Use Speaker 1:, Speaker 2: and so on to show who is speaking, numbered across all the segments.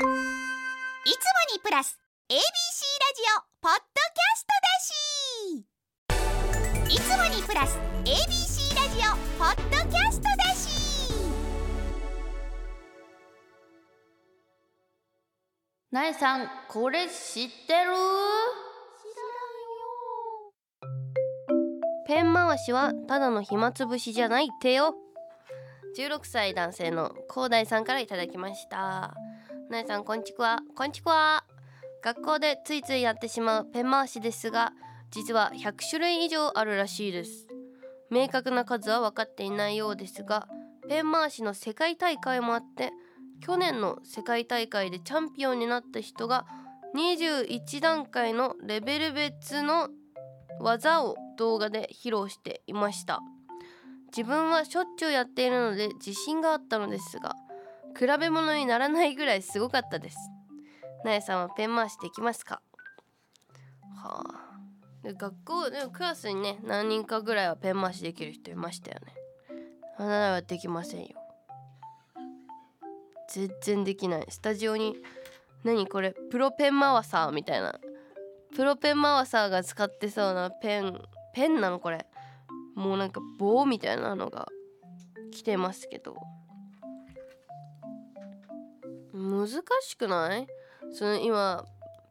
Speaker 1: いつもにプラス ABC ラジオポッドキャストだし。いつもにプラス ABC ラジオポッドキャストだし。
Speaker 2: なえさんこれ知ってる？ペン回しはただの暇つぶしじゃないってよ。16歳男性の広大さんからいただきましたなえさんこんちくわ。こんちくわ。学校でついついやってしまうペン回しですが実は100種類以上あるらしいです。明確な数は分かっていないようですがペン回しの世界大会もあって去年の世界大会でチャンピオンになった人が21段階のレベル別の技を動画で披露していました。自分はしょっちゅうやっているので自信があったのですが比べ物にならないぐらいすごかったです。なえさんはペン回しできますか？はあ。で学校でもクラスにね何人かぐらいはペン回しできる人いましたよね。あなたはできませんよ。全然できない。スタジオに何これプロペンマワサーみたいな。プロペンマワサーが使ってそうなペンペンなのこれ。もうなんか棒みたいなのが来てますけど。難しくない？その今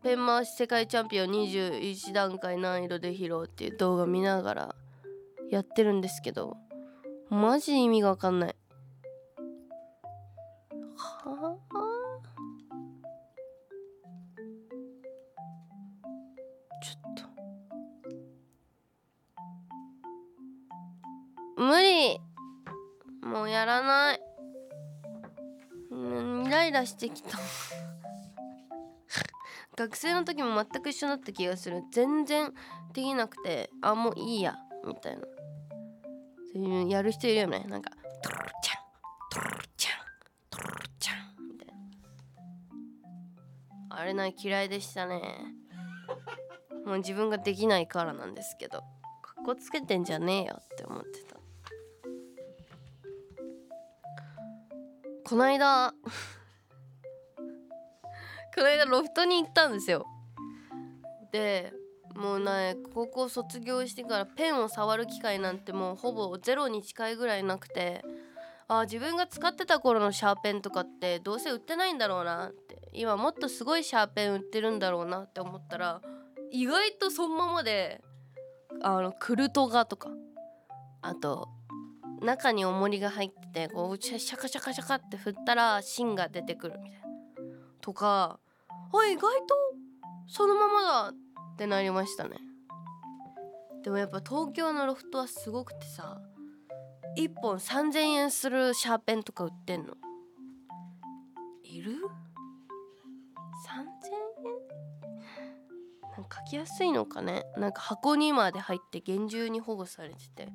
Speaker 2: ペン回し世界チャンピオン21段階難易度で披露っていう動画見ながらやってるんですけどマジ意味がわかんない。はあ？ちょっと。無理。もうやらない。イラしてきた。学生の時も全く一緒だった気がする。全然できなくてあもういいやみたいな。そういうやる人いるよね。なんかトゥルちゃんトゥルちゃんトゥルちゃんみたいな。あれない嫌いでしたね。もう自分ができないからなんですけど。かっこつけてんじゃねえよって思ってた。こないだ この間ロフトに行ったんですよ。でもうね高校卒業してからペンを触る機会なんてもうほぼゼロに近いぐらいなくてあ自分が使ってた頃のシャーペンとかってどうせ売ってないんだろうなって今もっとすごいシャーペン売ってるんだろうなって思ったら意外とそのままであのクルトガとかあと中に重りが入っててこうシャカシャカシャカって振ったら芯が出てくるみたいなとかあ意外とそのままだってなりましたね。でもやっぱ東京のロフトはすごくてさ1本3,000円するシャーペンとか売ってんの。いる ?3,000 円？なんか書きやすいのかね？なんか箱にまで入って厳重に保護されてて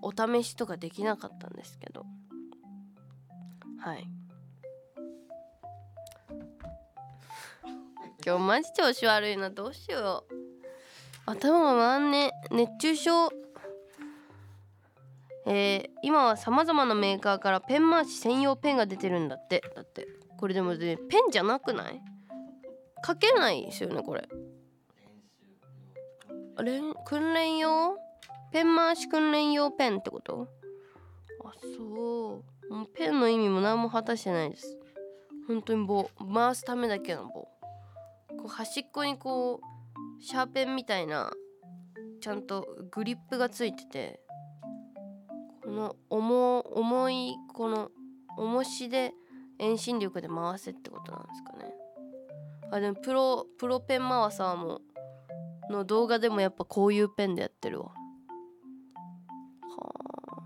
Speaker 2: お試しとかできなかったんですけど。はい今日マジ調子悪いな。どうしよう。頭が回んね。熱中症。えー、今はさまざまなメーカーからペン回し専用ペンが出てるんだって。だってこれでもねペンじゃなくない？書けないですよねこれ。練訓練用？ペン回し訓練用ペンってこと？あそう。もうペンの意味も何も果たしてないです。本当に棒。回すためだけの棒。こう端っこにこうシャーペンみたいなちゃんとグリップがついててこの重重いこの重しで遠心力で回せってことなんですかね。あでもプロプロペン回さーもの動画でもやっぱこういうペンでやってるわ。はあ。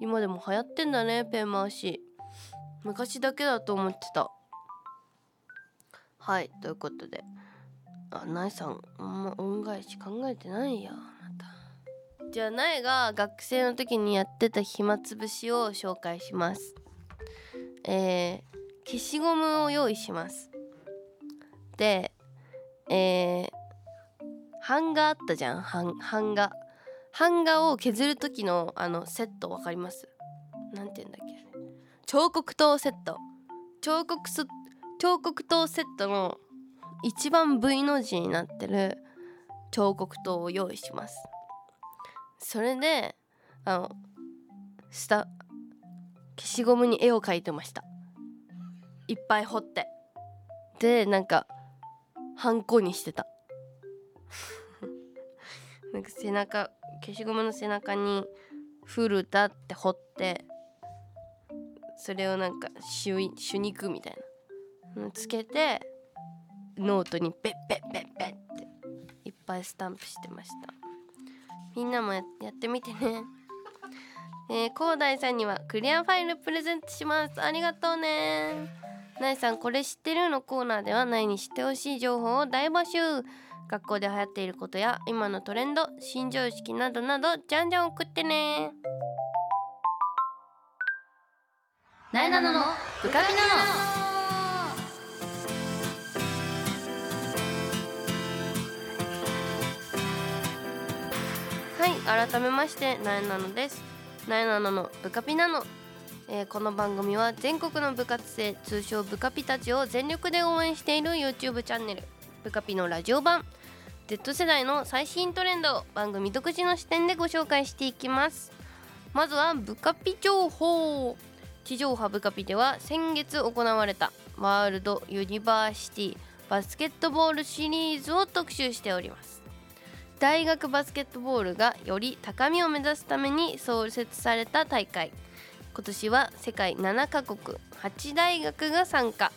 Speaker 2: 今でも流行ってんだねペン回し。昔だけだと思ってた。はいということで。あナイさんあんま恩返し考えてないやあなた。じゃあナイが学生の時にやってた暇つぶしを紹介します。えー、消しゴムを用意します。でえー、版画あったじゃん版版画。版画を削る時のあのセットわかります？なんて言うんだっけ彫刻刀セット。彫刻彫刻刀セットの一番 V の字になってる彫刻刀を用意します。それであの下消しゴムに絵を描いてました。いっぱい彫って。でなんかハンコにしてた。なんか背中消しゴムの背中に「古田」って彫ってそれをなんか手手肉みたいな。つけてノートにペッペッペッペッっていっぱいスタンプしてました。みんなもやってみてね。えー、広大さんにはクリアファイルプレゼントします。ありがとうね。なえさんこれ知ってるのコーナーではなえに知ってほしい情報を大募集。学校で流行っていることや今のトレンド新常識などなどじゃんじゃん送ってね。なえなののブカピナのはい改めましてなえなのです。なえなののブカピナのえー、この番組は全国の部活生通称ブカピたちを全力で応援している YouTube チャンネルブカピのラジオ版 Z 世代の最新トレンドを番組独自の視点でご紹介していきます。まずはブカピ情報。地上波ブカピでは先月行われたワールドユニバーシティバスケットボールシリーズを特集しております。大学バスケットボールがより高みを目指すために創設された大会。今年は世界7カ国8大学が参加。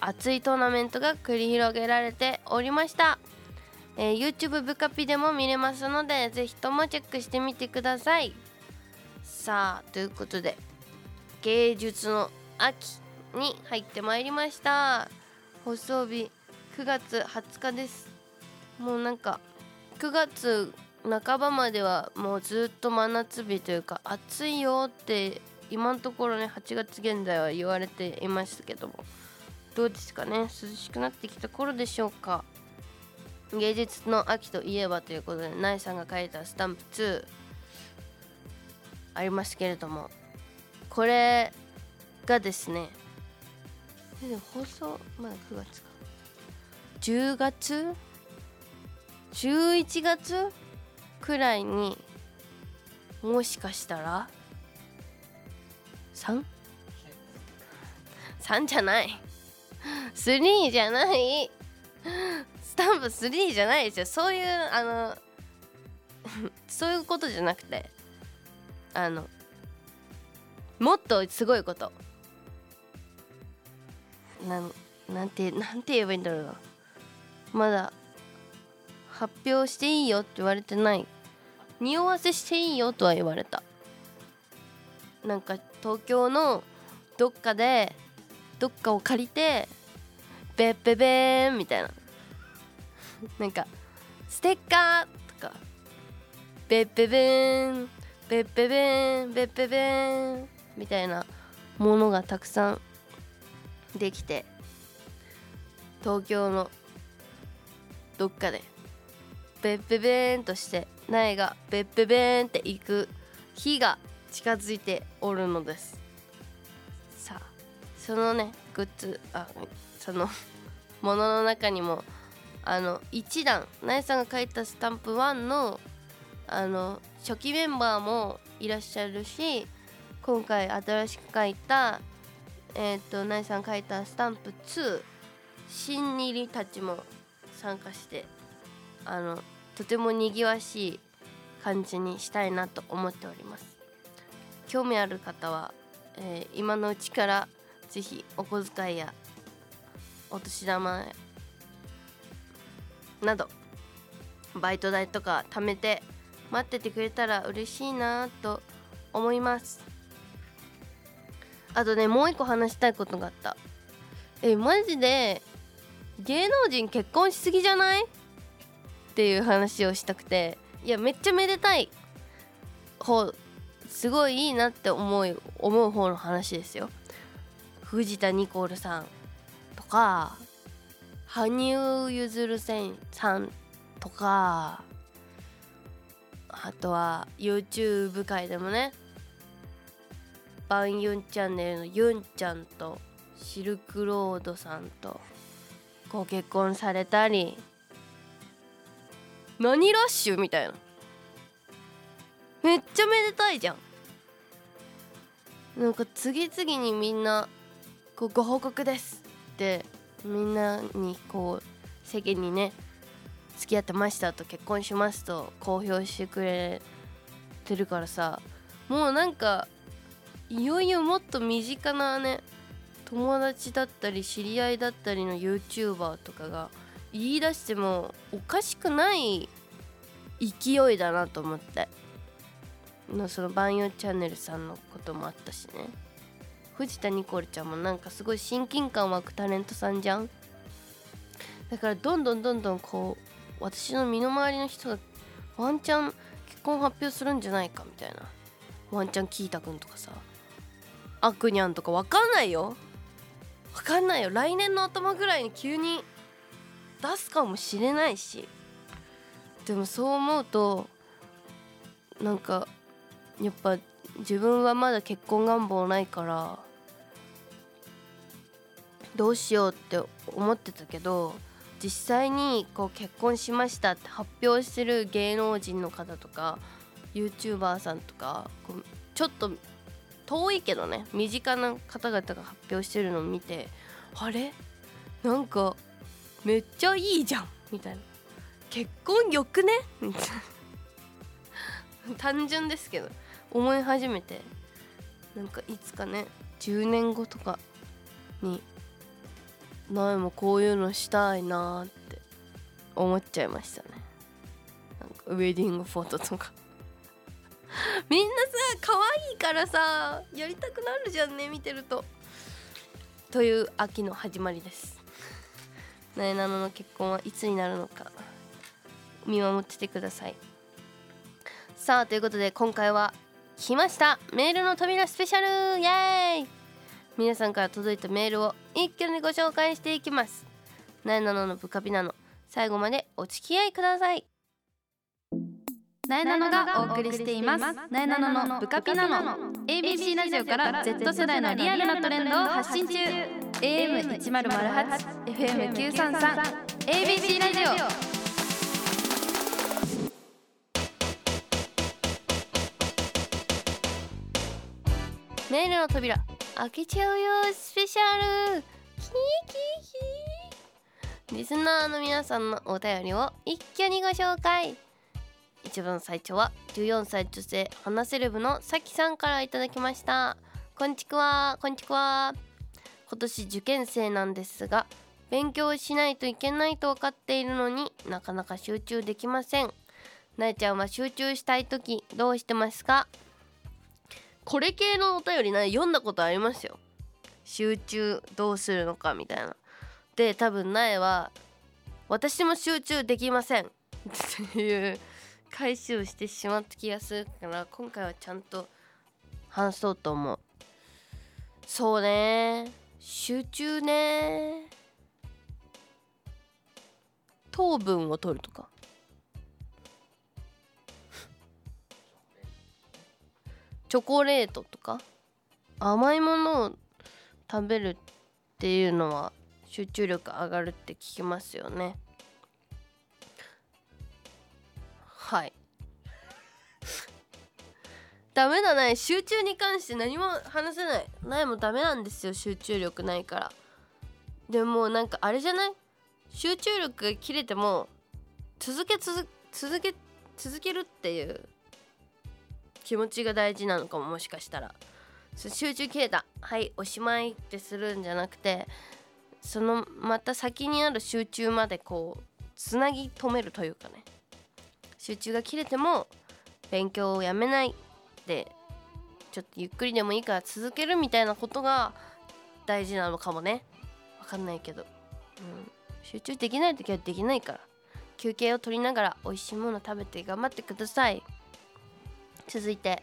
Speaker 2: 熱いトーナメントが繰り広げられておりました。えー、YouTube ブカピでも見れますのでぜひともチェックしてみてください。さあということで芸術の秋に入ってまいりました。放送日9月20日です。もうなんか9月半ばまではもうずっと真夏日というか暑いよって今のところね8月現在は言われていましたけどもどうですかね涼しくなってきた頃でしょうか？芸術の秋といえばということでナイさんが書いたスタンプ2ありますけれどもこれがですね放送まだ9月か。10月？11月くらいにもしかしたら 3?3 じゃない。3じゃない。スタンプ3じゃないですよ。そういうあのそういうことじゃなくてあのもっとすごいこと。なんなんてなんて言えばいいんだろうな。まだ発表していいよって言われてない。匂わせしていいよとは言われた。なんか東京のどっかでどっかを借りてベッベベーンみたいな。なんかステッカーとか。ベッベベーンベッベベーンベッベベーンみたいなものがたくさんできて東京のどっかで。ベッベベーンとして苗がベッベベーンって行く日が近づいておるのです。さあそのねグッズあその ものの中にもあの1段なえさんが書いたスタンプ1のあの初期メンバーもいらっしゃるし今回新しく書いたえっ、となえさん書いたスタンプ2新入りたちも参加してあのとてもにぎわしい感じにしたいなと思っております。興味ある方は、えー、今のうちから是非お小遣いやお年玉などバイト代とか貯めて待っててくれたら嬉しいなと思います。あとねもう一個話したいことがあった。えマジで芸能人結婚しすぎじゃない？っていう話をしたくていやめっちゃめでたい方すごいいいなって思う思う方の話ですよ。藤田ニコルさんとか羽生結弦さんとかあとは YouTube 界でもねバンユンチャンネルのユンちゃんとシルクロードさんとご結婚されたり何ラッシュみたいな。めっちゃめでたいじゃん。なんか次々にみんなこうご報告です。ってみんなにこう世間にね付き合ってましたと結婚しますと公表してくれてるからさもうなんかいよいよもっと身近なね友達だったり知り合いだったりの YouTuber とかが言い出してもおかしくない勢いだなと思って。のそのバンヨチャンネルさんのこともあったしね。藤田ニコルちゃんもなんかすごい親近感湧くタレントさんじゃん。だからどんどんどんどんこう私の身の回りの人がワンチャン結婚発表するんじゃないかみたいな。ワンチャンキータくんとかさ。アクニャンとかわかんないよ。わかんないよ。来年の頭ぐらいに急に出すかもしれないし。でもそう思うとなんかやっぱ自分はまだ結婚願望ないからどうしようって思ってたけど実際にこう結婚しましたって発表してる芸能人の方とか YouTuber さんとかこうちょっと遠いけどね身近な方々が発表してるのを見てあれ？なんかめっちゃいいじゃん。みたいな。結婚よくね？みたいな。単純ですけど。思い始めて。なんかいつかね10年後とかに前もこういうのしたいなって思っちゃいましたね。なんかウェディングフォトとか。みんなさ可愛いからさやりたくなるじゃんね見てると。という秋の始まりです。なえなのの結婚はいつになるのか見守っててください。さあということで今回は来ました。メールの扉スペシャル。イエーイ！皆さんから届いたメールを一挙にご紹介していきます。なえなののブカビナの。最後までお付き合いください。
Speaker 3: なえなのがお送りしています。なえなののブカピナの。ABC ラジオから Z 世代のリアルなトレンドを発信中。AM1008 FM933 ABC ラジオ。
Speaker 2: メールの扉開けちゃうよスペシャル。キーキーキー。リスナーの皆さんのお便りを一挙にご紹介。一番最初は14歳女性花セレブのさきさんからいただきました。こんちくわこんちくわ今年受験生なんですが勉強しないといけないと分かっているのになかなか集中できません。なえちゃんは集中したい時どうしてますか？これ系のお便りね読んだことありますよ。集中どうするのかみたいな。で多分苗は私も集中できません。っていう返しをしてしまった気がするから今回はちゃんと話そうと思う。そうね。集中ね。糖分を取るとか。チョコレートとか。甘いものを食べるっていうのは集中力上がるって聞きますよね。はい。ダメだね。集中に関して何も話せない。ないもダメなんですよ。集中力ないから。でもなんかあれじゃない？集中力が切れても続け続け続けるっていう気持ちが大事なのかももしかしたら。集中切れた。はいおしまいってするんじゃなくてそのまた先にある集中までこうつなぎ止めるというかね。集中が切れても勉強をやめない。でちょっとゆっくりでもいいから続けるみたいなことが大事なのかもね。わかんないけど、うん、集中できない時はできないから。休憩を取りながら美味しいもの食べて頑張ってください。続いて、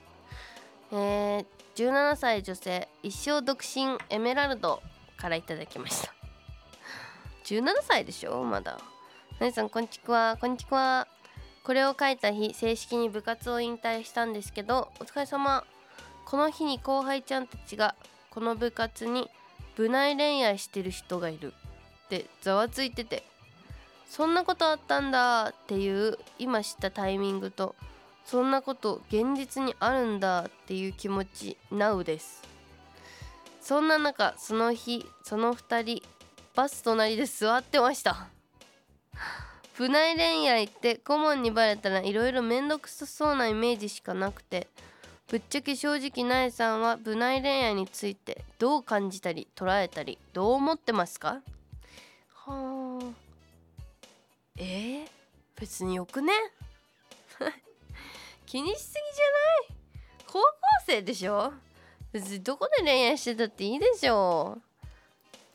Speaker 2: えー、17歳女性一生独身エメラルドからいただきました。17歳でしょ？まだ。なさんこんにちくわこんにちくわ。これを書いた日正式に部活を引退したんですけどお疲れ様。この日に後輩ちゃんたちがこの部活に部内恋愛してる人がいる。ってざわついてて。そんなことあったんだっていう今知ったタイミングとそんなこと現実にあるんだっていう気持ち NOW です。そんな中その日その2人バス隣で座ってました。部内恋愛って顧問にバレたらいろいろめんどくさそうなイメージしかなくてぶっちゃけ正直なえさんは部内恋愛についてどう感じたり捉えたりどう思ってますか？はあ。え？ー、別によくね？気にしすぎじゃない？高校生でしょ？別にどこで恋愛してたっていいでしょ？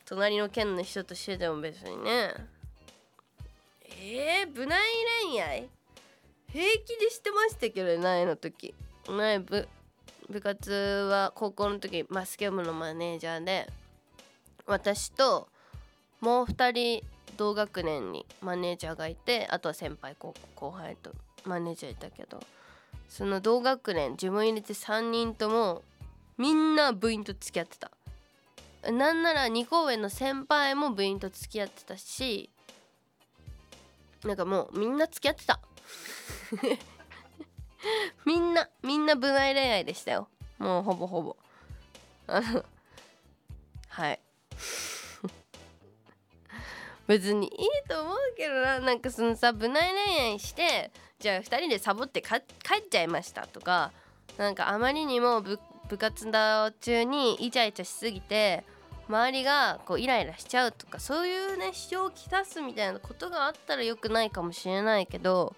Speaker 2: 隣の県の人としてても別にねえー、部内恋愛？平気でしてましたけど前の時。前部部活は高校の時バスケ部のマネージャーで私ともう2人同学年にマネージャーがいてあとは先輩後後輩とマネージャーいたけどその同学年自分入れて3人ともみんな部員と付き合ってた。なんなら2校上の先輩も部員と付き合ってたしなんかもうみんな付き合ってた。みんなみんな部内恋愛でしたよ。もうほぼほぼ。はい。別にいいと思うけどな。なんかそのさ部内恋愛してじゃあ2人でサボって帰っちゃいましたとか。なんかあまりにも部部活動中にイチャイチャしすぎて周りがこうイライラしちゃうとかそういうね支障をきたすみたいなことがあったら良くないかもしれないけど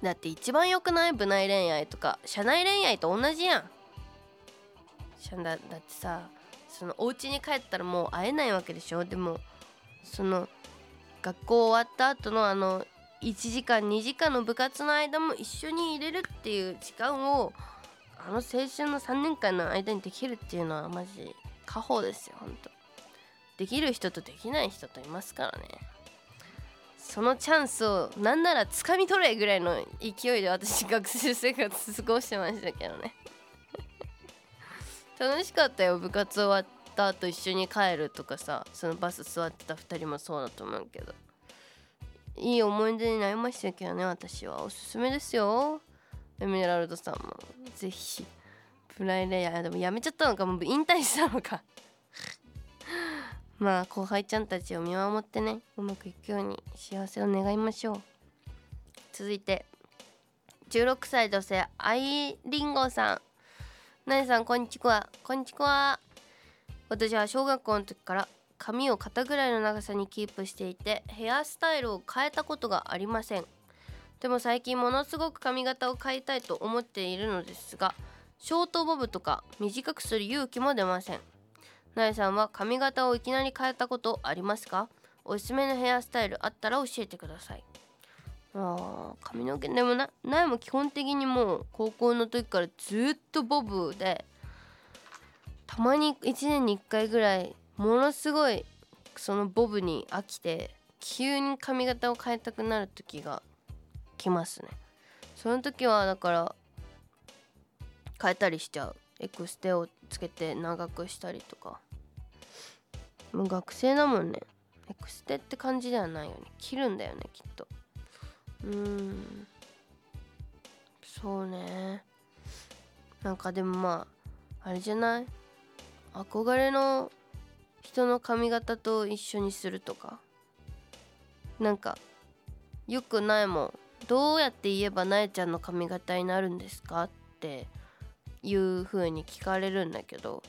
Speaker 2: だって一番良くない部内恋愛とか社内恋愛と同じやん。だだってさそのお家に帰ったらもう会えないわけでしょ。でもその学校終わった後のあの1時間2時間の部活の間も一緒に入れるっていう時間をあの青春の3年間の間にできるっていうのはマジ家宝ですよほんとできる人とできない人といますからね。そのチャンスをなんなら掴み取れぐらいの勢いで私学生生活過ごしてましたけどね。楽しかったよ。部活終わった後一緒に帰るとかさそのバス座ってた2人もそうだと思うけど。いい思い出になりましたけどね私は。おすすめですよ。エメラルドさんも。ぜひ。プライレイヤーでもやめちゃったのか。もう引退したのか。まあ後輩ちゃんたちを見守ってね。うまくいくように幸せを願いましょう。続いて16歳女性アイリンゴさん。なえさんこんにちは。こんにちは。私は小学校の時から髪を肩ぐらいの長さにキープしていてヘアスタイルを変えたことがありません。でも最近ものすごく髪型を変えたいと思っているのですがショートボブとか短くする勇気も出ません。なえさんは髪型をいきなり変えたことありますか？おすすめのヘアスタイルあったら教えてください。あ髪の毛でもななえも基本的にもう高校の時からずっとボブでたまに1年に1回ぐらいものすごいそのボブに飽きて急に髪型を変えたくなる時が来ますね。その時はだから変えたりしちゃう。エクステをつけて長くしたりとか。もう学生だもんね。エクステって感じではないよね。切るんだよねきっと。うーん。そうね。なんかでもまああれじゃない？憧れの人の髪型と一緒にするとか。なんかよくないもん。どうやって言えばなえちゃんの髪型になるんですか？っていう風に聞かれるんだけど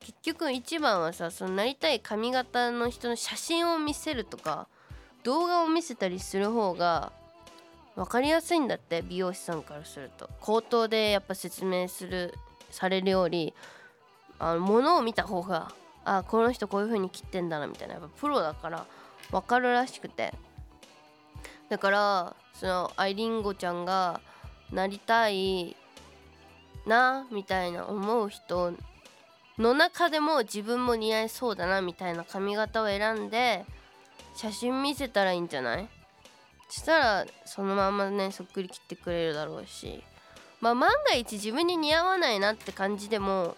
Speaker 2: 結局一番はさそのなりたい髪型の人の写真を見せるとか動画を見せたりする方が分かりやすいんだって美容師さんからすると。口頭でやっぱ説明するされるよりあの物を見た方があこの人こういう風に切ってんだなみたいなやっぱプロだから分かるらしくて。だからそのアイリンゴちゃんがなりたいなみたいな思う人の中でも自分も似合いそうだなみたいな髪型を選んで写真見せたらいいんじゃない？そしたらそのまんまねそっくり切ってくれるだろうし。まあ万が一自分に似合わないなって感じでも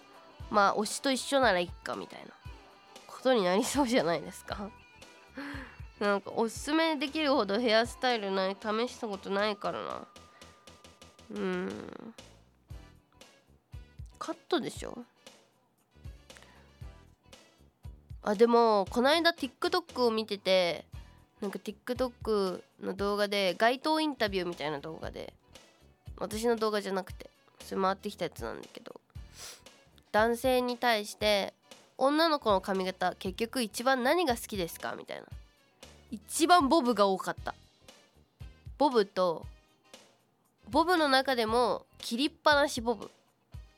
Speaker 2: まあ推しと一緒ならいっかみたいな。ことになりそうじゃないですか？なんかおすすめできるほどヘアスタイルない試したことないからな。うん。カットでしょ？あでもこの間 TikTok を見ててなんか TikTok の動画で街頭インタビューみたいな動画で私の動画じゃなくてそれ回ってきたやつなんだけど男性に対して女の子の髪型結局一番何が好きですか？みたいな。一番ボブが多かった。ボブとボブの中でも切りっぱなしボブ。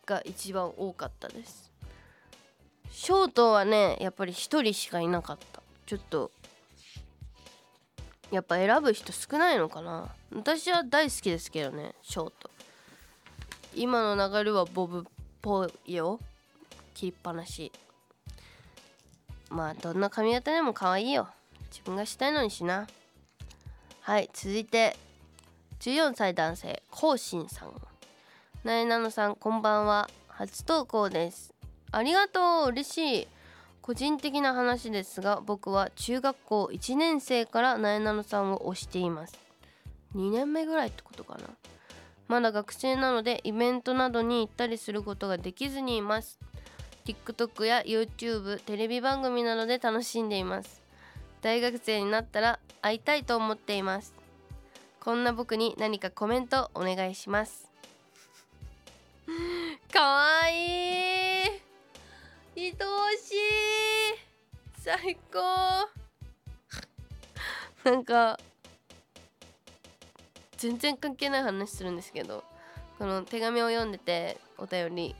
Speaker 2: が一番多かったです。ショートはねやっぱり一人しかいなかった。ちょっとやっぱ選ぶ人少ないのかな。私は大好きですけどねショート今の流れはボブっぽいよ。切りっぱなし。まあどんな髪型でも可愛いよ。自分がしたいのにしな。はい続いて14歳男性こうしんさん。なえなのさんこんばんは。初投稿です。ありがとう。嬉しい個人的な話ですが僕は中学校1年生からなえなのさんを推しています。2年目ぐらいってことかな。まだ学生なのでイベントなどに行ったりすることができずにいます。TikTok や YouTube テレビ番組などで楽しんでいます。大学生になったら会いたいと思っています。こんな僕に何かコメントお願いします。かわいい。愛おしい最高なんか全然関係ない話するんですけどこの手紙を読んでてお便り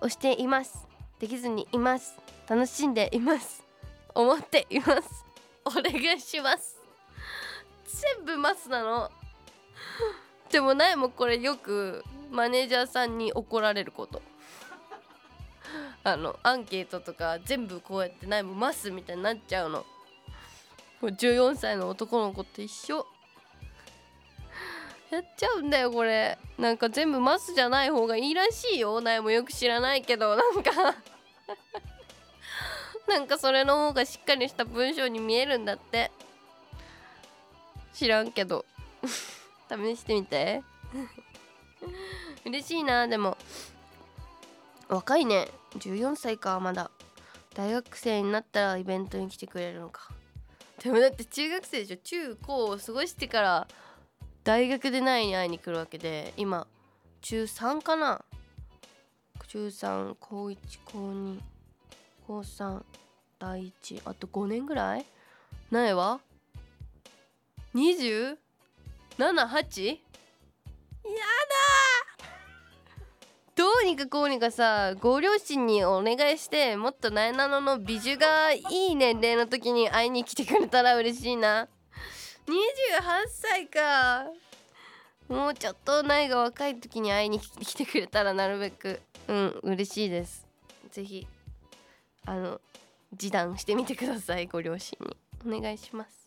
Speaker 2: 押しています。できずにいます。楽しんでいます。思っています。お願いします。全部マスなの。でもないもこれよくマネージャーさんに怒られること。あのアンケートとか全部こうやってないもマスみたいになっちゃうの。これ14歳の男の子と一緒。やっちゃうんだよこれ。なんか全部マスじゃない方がいいらしいよ。苗もよく知らないけど。なんか。なんかそれの方がしっかりした文章に見えるんだって。知らんけど。試してみて。嬉しいなでも。若いね。14歳かまだ。大学生になったらイベントに来てくれるのか。でもだって中学生でしょ。中高を過ごしてから大学でないに会いに来るわけで今。中3かな。中3高1高2高3第1あと5年ぐらい？ないわ。20? 七八？やだどうにかこうにかさご両親にお願いしてもっとなえなのの美女がいい年齢の時に会いに来てくれたら嬉しいな。28歳か。もうちょっとないが若い時に会いに来てくれたらなるべく。うん嬉しいです。是非あの示談してみてくださいご両親に。お願いします。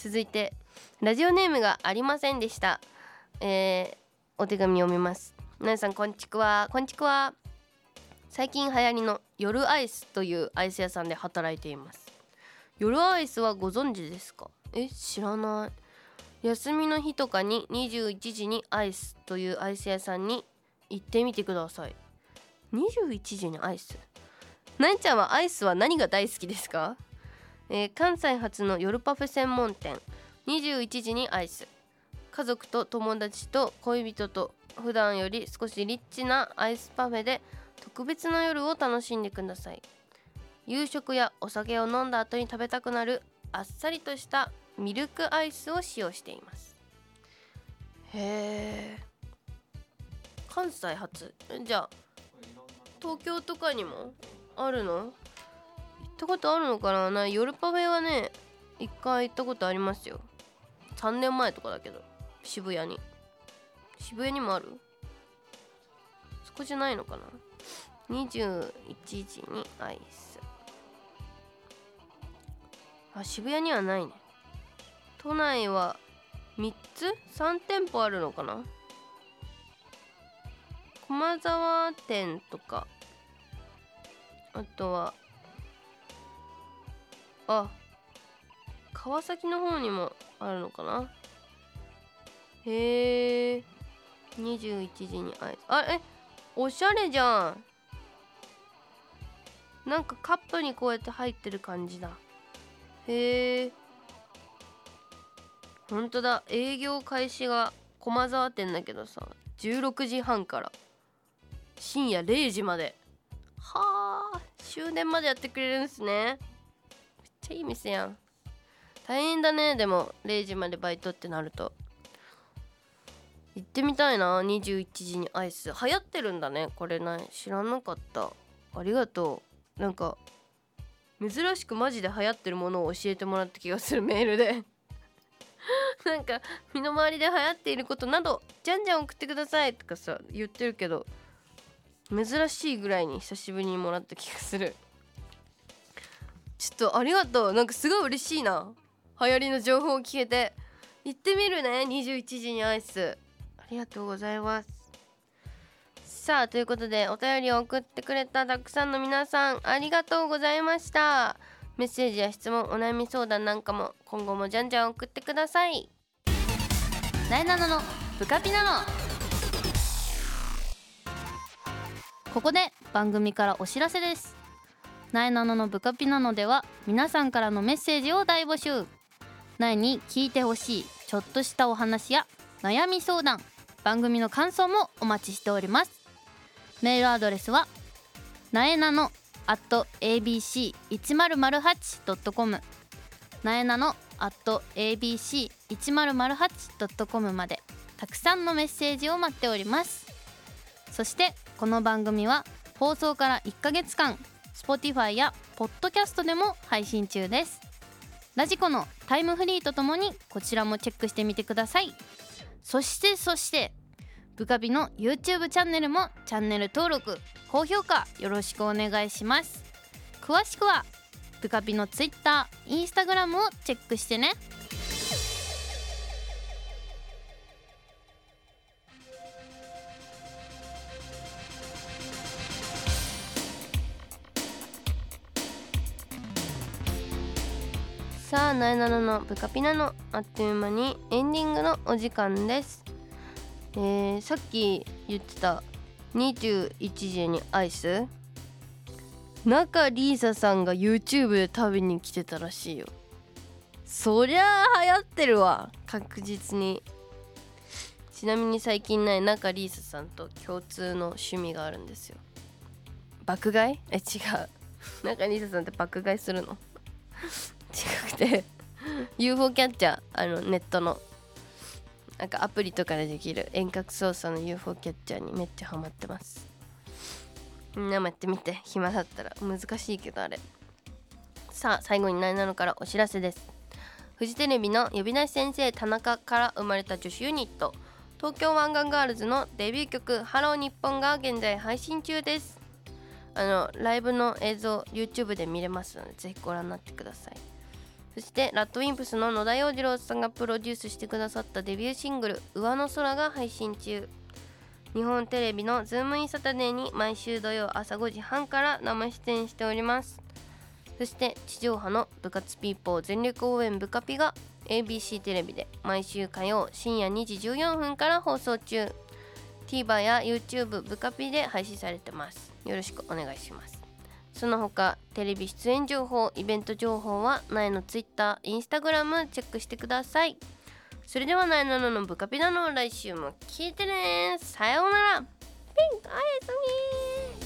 Speaker 2: 続いてラジオネームがありませんでした。えー、お手紙読みます。皆さんこんちくわ。こんちくわ最近流行りの夜アイスというアイス屋さんで働いています。夜アイスはご存知ですか？え知らない。休みの日とかに21時にアイスというアイス屋さんに行ってみてください。21時にアイス？なえちゃんはアイスは何が大好きですか、えー、関西初の夜パフェ専門店21時にアイス。家族と友達と恋人と普段より少しリッチなアイスパフェで特別な夜を楽しんでください。夕食やお酒を飲んだ後に食べたくなるあっさりとしたミルクアイスを使用しています。へえ関西初じゃあ東京とかにもあるの？ったことあるのかな？な夜パフェはね一回行ったことありますよ。3年前とかだけど渋谷に。渋谷にもある？そこじゃないのかな？21時にアイス。あ渋谷にはないね。都内は3つ？3店舗あるのかな？駒沢店とか。あとはあ川崎の方にもあるのかな？へえ21時にあいあえおしゃれじゃん。なんかカップにこうやって入ってる感じだ。へえほんとだ。営業開始が駒沢店だけどさ16時半から深夜0時まで。はあ終電までやってくれるんすね。ちゃいい店やん。大変だね。でも0時までバイトってなると。行ってみたいな。21時にアイス。流行ってるんだね。これな知らなかった。ありがとう。なんか珍しくマジで流行ってるものを教えてもらった気がする。メールで。なんか身の回りで流行っていることなどじゃんじゃん送ってください。とかさ言ってるけど珍しいぐらいに久しぶりにもらった気がする。ちょっとありがとう。なんかすごい嬉しいな。流行りの情報を聞けて。行ってみるね。21時にアイス。ありがとうございます。さあということでお便りを送ってくれたたくさんの皆さんありがとうございました。メッセージや質問お悩み相談なんかも今後もじゃんじゃん送ってください。
Speaker 3: なえなののブカピナのここで番組からお知らせです。なえなののブカピナのでは皆さんからのメッセージを大募集。なえに聞いてほしいちょっとしたお話や悩み相談番組の感想もお待ちしております。メールアドレスはなえなの at abc1008.com なえなの at abc1008.com までたくさんのメッセージを待っております。そしてこの番組は放送から1ヶ月間 Spotify や Podcast でも配信中です。ラジコのタイムフリーとともにこちらもチェックしてみてください。そしてそしてブカビの YouTube チャンネルもチャンネル登録高評価よろしくお願いします。詳しくはブカピの Twitter、Instagram をチェックしてね。
Speaker 2: さあなえなののブカピナのあっという間にエンディングのお時間です。えー、さっき言ってた21時にアイス。中リーサさんが YouTube で食べに来てたらしいよ。そりゃあ流行ってるわ確実に。ちなみに最近ない中リーサさんと共通の趣味があるんですよ。爆買い？え違う。中リーサさんって爆買いするの？違くて。UFO キャッチャーあのネットの。なんかアプリとかでできる遠隔操作の UFO キャッチャーにめっちゃハマってます。みんなもやってみて。暇だったら。難しいけどあれ。さあ最後になえなのからお知らせです。フジテレビの呼び出し先生田中から生まれた女子ユニット。東京湾岸ガールズのデビュー曲「ハロー日本」が現在配信中です。あのライブの映像 YouTube で見れますのでぜひご覧になってください。そして RADWIMPS の野田洋次郎さんがプロデュースしてくださったデビューシングル「上の空」が配信中。日本テレビの「ズームインサタデー」に毎週土曜朝5時半から生出演しております。そして地上波の部活ピーポー全力応援ブカピが ABC テレビで毎週火曜深夜2時14分から放送中。TVer や YouTube 部カピで配信されてます。よろしくお願いします。その他テレビ出演情報イベント情報はナエの Twitter、Instagram チェックしてください。それではナエナノのブカピナの来週も聞いてね。さようなら。ピンクおやすみ